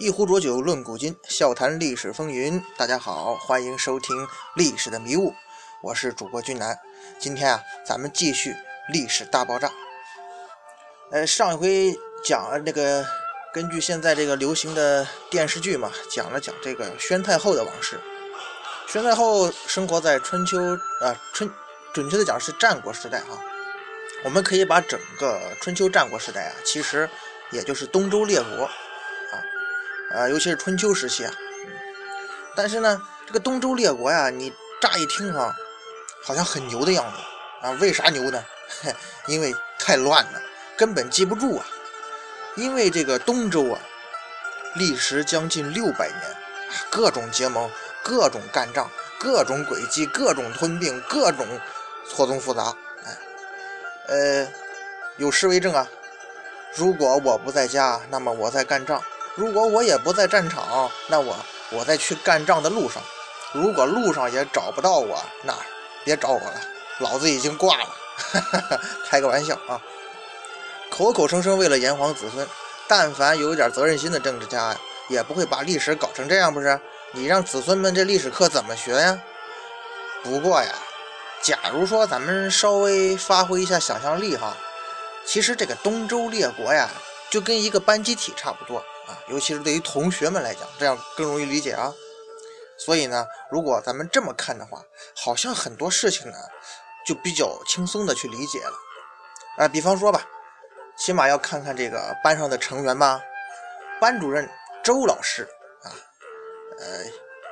一壶浊酒论古今，笑谈历史风云。大家好，欢迎收听《历史的迷雾》，我是主播君南。今天啊，咱们继续历史大爆炸。呃，上一回讲了那个，根据现在这个流行的电视剧嘛，讲了讲这个宣太后的往事。宣太后生活在春秋啊春，准确的讲是战国时代啊。我们可以把整个春秋战国时代啊，其实也就是东周列国。啊，尤其是春秋时期啊，但是呢，这个东周列国呀，你乍一听哈，好像很牛的样子啊。为啥牛呢？因为太乱了，根本记不住啊。因为这个东周啊，历时将近六百年，各种结盟，各种干仗，各种诡计，各种吞并，各种错综复杂。哎，呃，有诗为证啊：如果我不在家，那么我在干仗。如果我也不在战场，那我我在去干仗的路上。如果路上也找不到我，那别找我了，老子已经挂了。开个玩笑啊！口口声声为了炎黄子孙，但凡有点责任心的政治家呀，也不会把历史搞成这样，不是？你让子孙们这历史课怎么学呀？不过呀，假如说咱们稍微发挥一下想象力哈，其实这个东周列国呀，就跟一个班集体差不多。啊，尤其是对于同学们来讲，这样更容易理解啊。所以呢，如果咱们这么看的话，好像很多事情呢，就比较轻松的去理解了。啊，比方说吧，起码要看看这个班上的成员吧。班主任周老师啊，呃，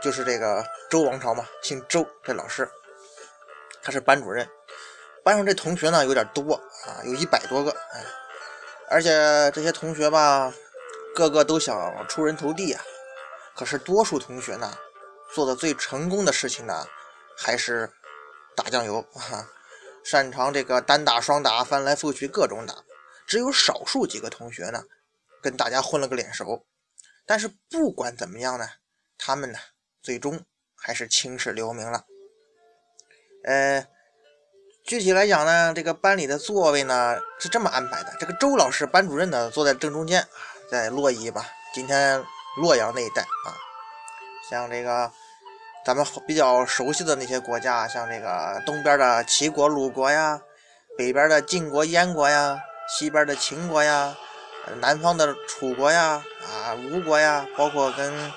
就是这个周王朝嘛，姓周这老师，他是班主任。班上这同学呢有点多啊，有一百多个，哎，而且这些同学吧。个个都想出人头地啊！可是多数同学呢，做的最成功的事情呢，还是打酱油，哈，擅长这个单打、双打、翻来覆去各种打。只有少数几个同学呢，跟大家混了个脸熟。但是不管怎么样呢，他们呢，最终还是青史留名了。呃，具体来讲呢，这个班里的座位呢是这么安排的：这个周老师班主任呢坐在正中间。在洛邑吧，今天洛阳那一带啊，像这个咱们比较熟悉的那些国家，像这个东边的齐国、鲁国呀，北边的晋国、燕国呀，西边的秦国呀，南方的楚国呀，啊，吴国呀，包括跟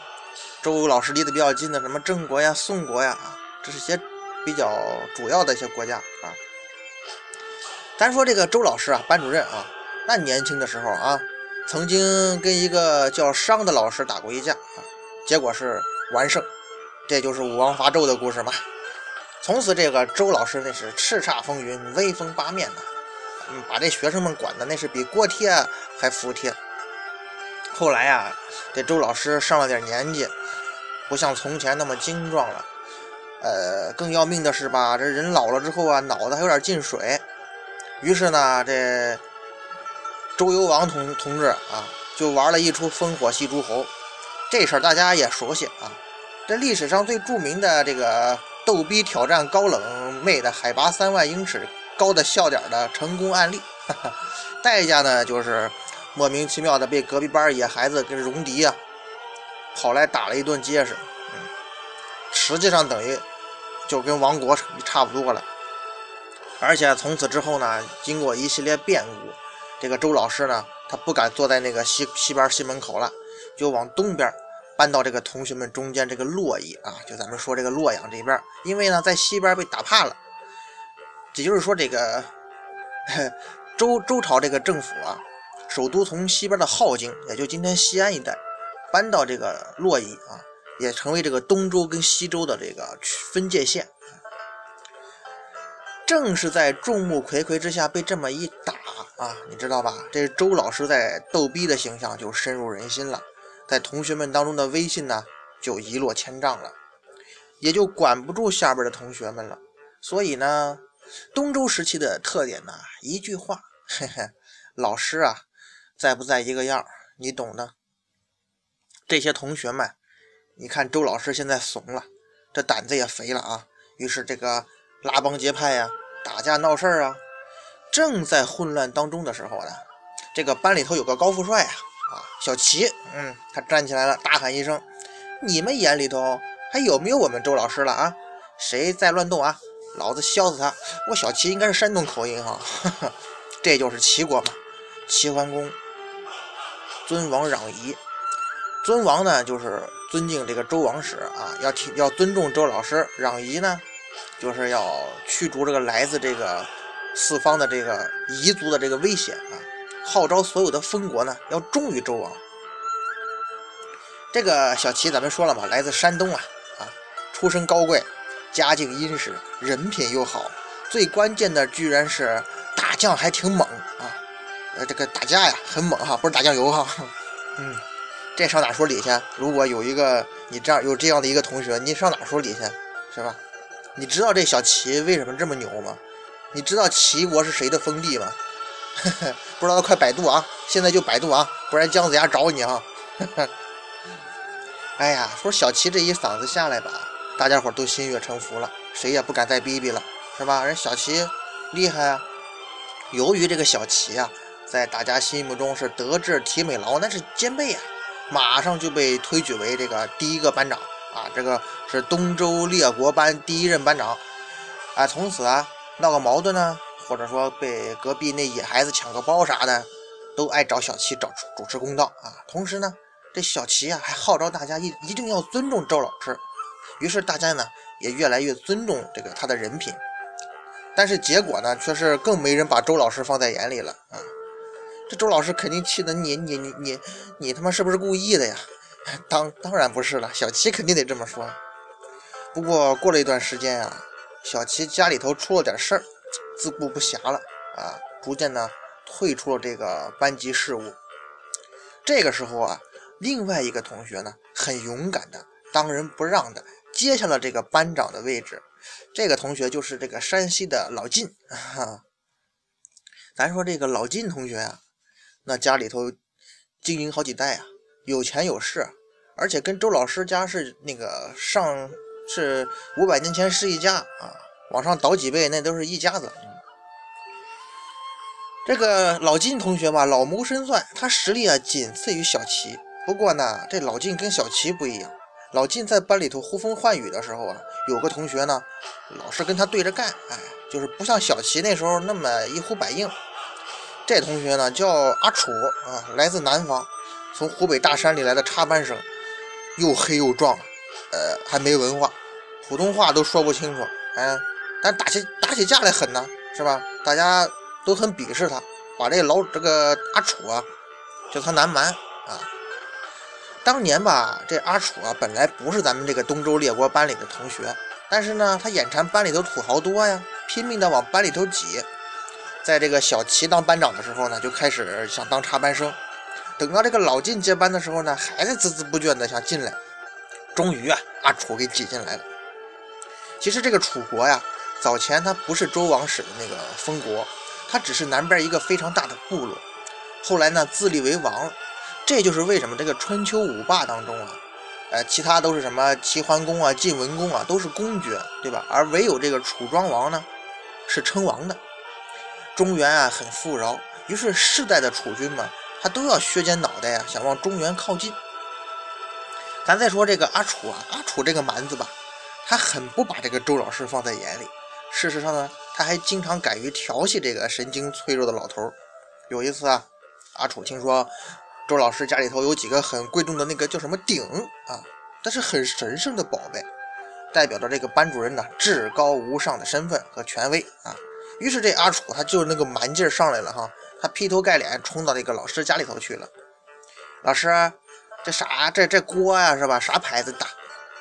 周老师离得比较近的什么郑国呀、宋国呀，啊，这是些比较主要的一些国家啊。咱说这个周老师啊，班主任啊，那年轻的时候啊。曾经跟一个叫商的老师打过一架，结果是完胜，这就是武王伐纣的故事嘛。从此这个周老师那是叱咤风云、威风八面的，嗯，把这学生们管的那是比锅贴还服帖。后来呀，这周老师上了点年纪，不像从前那么精壮了，呃，更要命的是吧，这人老了之后啊，脑子还有点进水，于是呢，这。周幽王同同志啊，就玩了一出烽火戏诸侯，这事儿大家也熟悉啊。这历史上最著名的这个逗逼挑战高冷妹的海拔三万英尺高的笑点的成功案例，代价呢就是莫名其妙的被隔壁班野孩子跟戎狄啊跑来打了一顿结实，嗯，实际上等于就跟亡国差不多了。而且从此之后呢，经过一系列变故。这个周老师呢，他不敢坐在那个西西边西门口了，就往东边搬到这个同学们中间这个洛邑啊，就咱们说这个洛阳这边，因为呢在西边被打怕了，也就是说这个周周朝这个政府啊，首都从西边的镐京，也就今天西安一带，搬到这个洛邑啊，也成为这个东周跟西周的这个分界线。正是在众目睽睽之下被这么一打啊，你知道吧？这周老师在逗逼的形象就深入人心了，在同学们当中的威信呢就一落千丈了，也就管不住下边的同学们了。所以呢，东周时期的特点呢，一句话，嘿嘿，老师啊，在不在一个样你懂的。这些同学们，你看周老师现在怂了，这胆子也肥了啊。于是这个。拉帮结派呀，打架闹事儿啊，正在混乱当中的时候呢，这个班里头有个高富帅啊，啊，小齐，嗯，他站起来了，大喊一声：“你们眼里头还有没有我们周老师了啊？谁再乱动啊，老子削死他！”我小齐应该是山东口音哈，这就是齐国嘛。齐桓公尊王攘夷，尊王呢就是尊敬这个周王室啊，要听要尊重周老师；攘夷呢，就是要驱逐这个来自这个四方的这个彝族的这个危险啊。号召所有的封国呢，要忠于周王。这个小齐咱们说了嘛，来自山东啊，啊，出身高贵，家境殷实，人品又好，最关键的居然是打将还挺猛啊，呃，这个打架呀很猛哈，不是打酱油哈，嗯，这上哪说理去？如果有一个你这样有这样的一个同学，你上哪说理去？是吧？你知道这小齐为什么这么牛吗？你知道齐国是谁的封地吗？不知道快百度啊！现在就百度啊，不然姜子牙找你哈。哎呀，说小齐这一嗓子下来吧，大家伙都心悦诚服了，谁也不敢再逼逼了，是吧？人小齐厉害啊！由于这个小齐啊，在大家心目中是德智体美劳那是兼备啊，马上就被推举为这个第一个班长啊，这个是东周列国班第一任班长啊。从此啊，闹个矛盾呢。或者说被隔壁那野孩子抢个包啥的，都爱找小齐找主持公道啊。同时呢，这小齐啊还号召大家一一定要尊重周老师。于是大家呢也越来越尊重这个他的人品。但是结果呢，却是更没人把周老师放在眼里了啊。这周老师肯定气得你你你你你他妈是不是故意的呀？当当然不是了，小齐肯定得这么说。不过过了一段时间啊，小齐家里头出了点事儿。自顾不暇了啊，逐渐呢退出了这个班级事务。这个时候啊，另外一个同学呢很勇敢的当仁不让的接下了这个班长的位置。这个同学就是这个山西的老晋。咱说这个老晋同学啊，那家里头经营好几代啊，有钱有势，而且跟周老师家是那个上是五百年前是一家啊。往上倒几辈，那都是一家子。这个老金同学吧，老谋深算，他实力啊仅次于小齐。不过呢，这老金跟小齐不一样。老金在班里头呼风唤雨的时候啊，有个同学呢，老是跟他对着干，哎，就是不像小齐那时候那么一呼百应。这同学呢叫阿楚啊，来自南方，从湖北大山里来的插班生，又黑又壮，呃，还没文化，普通话都说不清楚，哎。但打起打起架来狠呢，是吧？大家都很鄙视他，把这老这个阿楚啊，叫他南蛮啊。当年吧，这阿楚啊，本来不是咱们这个东周列国班里的同学，但是呢，他眼馋班里头土豪多呀，拼命的往班里头挤。在这个小齐当班长的时候呢，就开始想当插班生。等到这个老晋接班的时候呢，还是孜孜不倦的想进来。终于啊，阿楚给挤进来了。其实这个楚国呀。早前他不是周王室的那个封国，他只是南边一个非常大的部落。后来呢，自立为王，这就是为什么这个春秋五霸当中啊，呃，其他都是什么齐桓公啊、晋文公啊，都是公爵，对吧？而唯有这个楚庄王呢，是称王的。中原啊很富饶，于是世代的楚军们，他都要削尖脑袋呀，想往中原靠近。咱再说这个阿楚啊，阿楚这个蛮子吧，他很不把这个周老师放在眼里。事实上呢，他还经常敢于调戏这个神经脆弱的老头。有一次啊，阿楚听说周老师家里头有几个很贵重的那个叫什么鼎啊，但是很神圣的宝贝，代表着这个班主任呢至高无上的身份和权威啊。于是这阿楚他就那个蛮劲儿上来了哈，他劈头盖脸冲到那个老师家里头去了。老师，这啥？这这锅呀是吧？啥牌子的？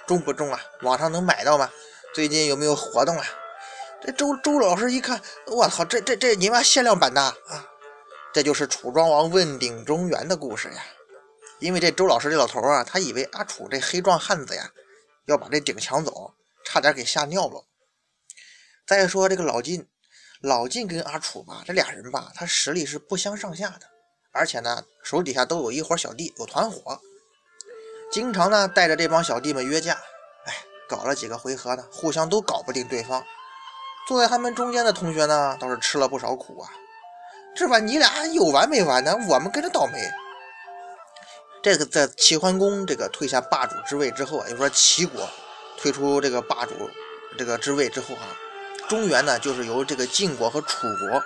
重不重啊？网上能买到吗？最近有没有活动啊？这周周老师一看，我操，这这这你妈限量版的啊！这就是楚庄王问鼎中原的故事呀。因为这周老师这老头啊，他以为阿楚这黑壮汉子呀，要把这鼎抢走，差点给吓尿了。再说这个老晋，老晋跟阿楚吧，这俩人吧，他实力是不相上下的，而且呢，手底下都有一伙小弟，有团伙，经常呢带着这帮小弟们约架，哎，搞了几个回合呢，互相都搞不定对方。坐在他们中间的同学呢，倒是吃了不少苦啊。这吧，你俩有完没完呢？我们跟着倒霉。这个在齐桓公这个退下霸主之位之后啊，就说齐国退出这个霸主这个之位之后啊，中原呢就是由这个晋国和楚国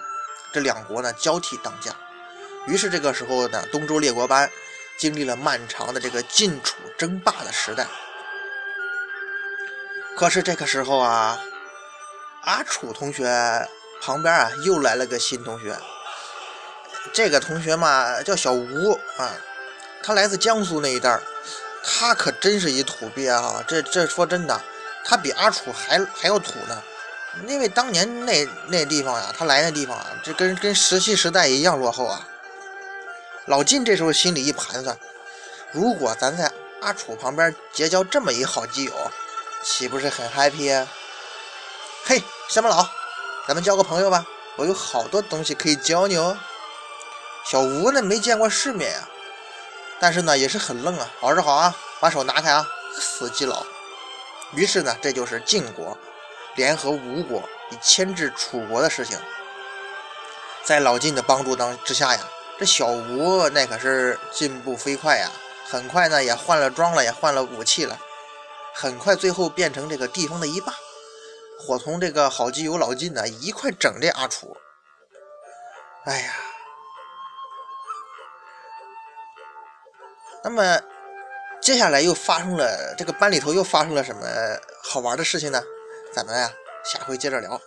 这两国呢交替当家。于是这个时候呢，东周列国班经历了漫长的这个晋楚争霸的时代。可是这个时候啊，阿楚同学旁边啊又来了个新同学。这个同学嘛叫小吴啊。他来自江苏那一带儿，他可真是一土鳖啊！这这说真的，他比阿楚还还要土呢。因为当年那那地方呀，他来那地方啊，这跟跟石器时代一样落后啊。老晋这时候心里一盘算，如果咱在阿楚旁边结交这么一好基友，岂不是很 happy 啊？嘿，乡巴佬，咱们交个朋友吧，我有好多东西可以教你哦。小吴呢，没见过世面呀。但是呢，也是很愣啊！好是好啊，把手拿开啊，死基佬！于是呢，这就是晋国联合吴国以牵制楚国的事情。在老晋的帮助当之下呀，这小吴那可是进步飞快呀，很快呢也换了装了，也换了武器了，很快最后变成这个地方的一霸，伙同这个好基友老金呢一块整这阿楚。哎呀！那么，接下来又发生了这个班里头又发生了什么好玩的事情呢？咱们呀，下回接着聊。